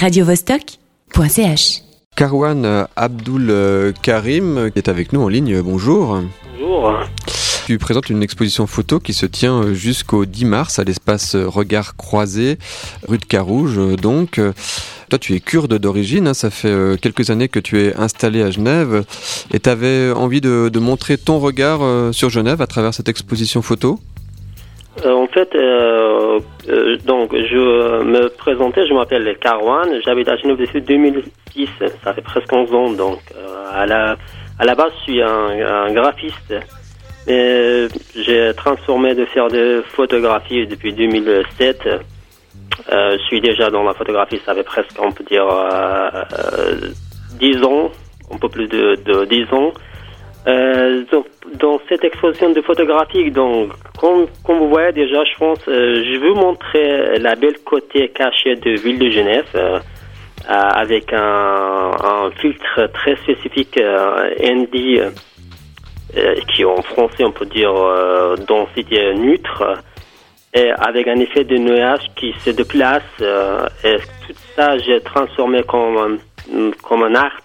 radiovostok.ch. Karwan Abdul Karim qui est avec nous en ligne. Bonjour. Bonjour. Tu présentes une exposition photo qui se tient jusqu'au 10 mars à l'espace Regard Croisé, rue de Carouge. Donc, toi, tu es kurde d'origine. hein, ça fait euh, quelques années que tu es installé à Genève et tu avais envie de, de montrer ton regard euh, sur Genève à travers cette exposition photo? En fait, euh, euh, donc je me présentais, je m'appelle Karwan, j'habite à Genève depuis 2006, ça fait presque 11 ans. Donc euh, à la à la base, je suis un, graphiste, mais j'ai transformé de faire de photographie depuis 2007. Euh, je suis déjà dans la photographie, ça fait presque, on peut dire, euh, euh, 10 ans, un peu plus de, de 10 ans. Donc, dans cette exposition de photographie, donc, comme, vous voyez déjà, je pense, euh, je veux montrer la belle côté cachée de ville de Genève, euh, euh, avec un, filtre très spécifique ND, qui en français on peut dire densité neutre, et avec un effet de nuage qui se déplace, et tout ça j'ai transformé comme, comme un art.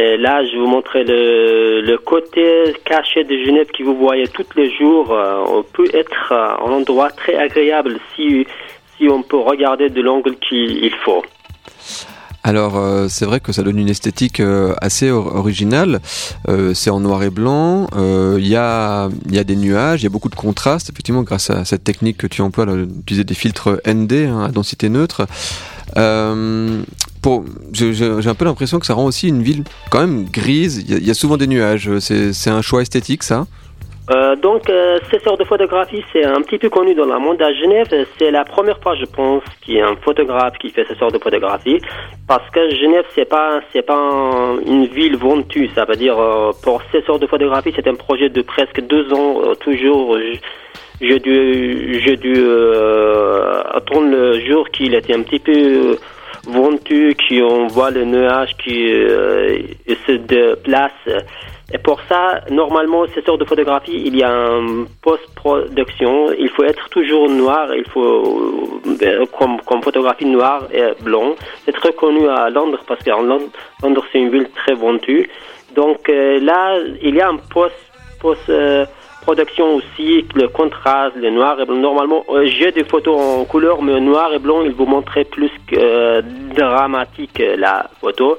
Et là, je vais vous montrer le, le côté caché de Genève que vous voyez tous les jours. Euh, on peut être euh, un endroit très agréable si, si on peut regarder de l'angle qu'il il faut. Alors euh, c'est vrai que ça donne une esthétique assez or- originale. C'est en noir et blanc. Il y, y a des nuages, il y a beaucoup de contrastes. Effectivement, grâce à cette technique que tu emploies, d'utiliser des filtres ND hein, à densité neutre. Pour, j'ai un peu l'impression que ça rend aussi une ville quand même grise. Il y a, souvent des nuages. C'est, un choix esthétique, ça? Euh, donc, euh, ces sortes de photographie, c'est un petit peu connu dans le monde à Genève. C'est la première fois, je pense, qu'il y a un photographe qui fait ce sort de photographie. Parce que Genève, c'est pas, c'est pas un- une ville ventue. Ça veut dire, euh, pour ces sortes de photographie, c'est un projet de presque deux ans, euh, toujours. J'ai dû, j'ai dû attendre le jour qu'il était un petit peu venteux, qu'on voit le nuage qui euh, se déplace. Et pour ça, normalement, ces sortes de photographies, il y a un post-production. Il faut être toujours noir. Il faut, euh, comme, comme photographie noire et blanc. C'est très connu à Londres parce que Londres, Londres c'est une ville très ventue. Donc euh, là, il y a un post, post production aussi, le contraste, le noir et blanc. Normalement, euh, j'ai des photos en couleur, mais noir et blanc, il vous montrait plus que euh, dramatique euh, la photo.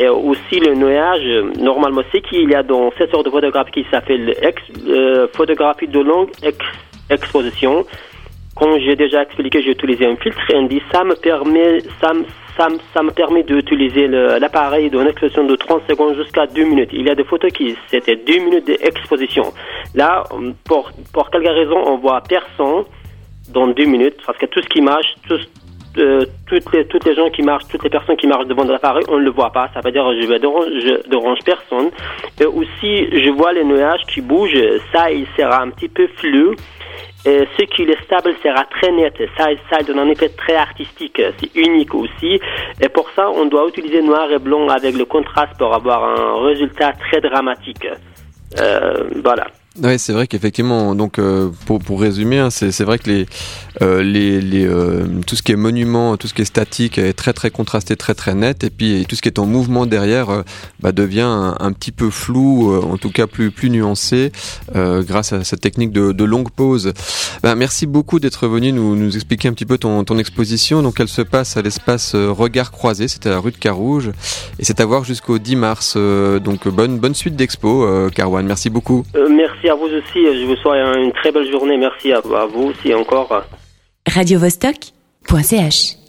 Et aussi le nuage, normalement, ce qu'il y a dans cette sorte de photographie qui s'appelle photographie de longue ex- exposition. Comme j'ai déjà expliqué, j'ai utilisé un filtre ND. Ça me permet, ça, me- ça, ça me permet d'utiliser l'appareil d'une exposition de 30 secondes jusqu'à 2 minutes. Il y a des photos qui, c'était 2 minutes d'exposition. Là, pour, pour quelque raison, on voit personne dans 2 minutes parce que tout ce qui marche, euh, toutes, les, toutes les gens qui marchent, toutes les personnes qui marchent devant l'appareil, on ne le voit pas. Ça veut dire je vais dérange, dérange personne. Et aussi, je vois les nuages qui bougent. Ça, il sera un petit peu flou. Et ce qui est stable sera très net. Ça, ça donne un effet très artistique. C'est unique aussi. Et pour ça, on doit utiliser noir et blanc avec le contraste pour avoir un résultat très dramatique. Euh, voilà. Oui, c'est vrai qu'effectivement, donc euh, pour, pour résumer, hein, c'est vrai que les, euh, les, les, euh, tout ce qui est monument, tout ce qui est statique est très très contrasté, très très net, et puis tout ce qui est en mouvement derrière euh, bah, devient un, petit peu flou, euh, en tout cas plus plus nuancé, euh, grâce à cette technique de, de longue pause. Ben, merci beaucoup d'être venu nous, nous expliquer un petit peu ton, ton exposition. Donc elle se passe à l'espace Regard Croisé, c'était à la rue de Carouge, et c'est à voir jusqu'au 10 mars. donc bonne bonne suite d'expo, Carwan. Merci beaucoup. Euh, merci à vous aussi. Je vous souhaite une très belle journée. Merci à, à vous aussi encore. radiovostok.ch